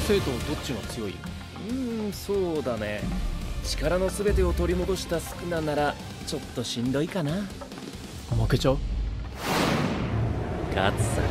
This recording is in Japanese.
先生とどっちが強い？うんそうだね。力の全てを取り戻したスクナならちょっとしんどいかな。負けちゃう？勝つさ。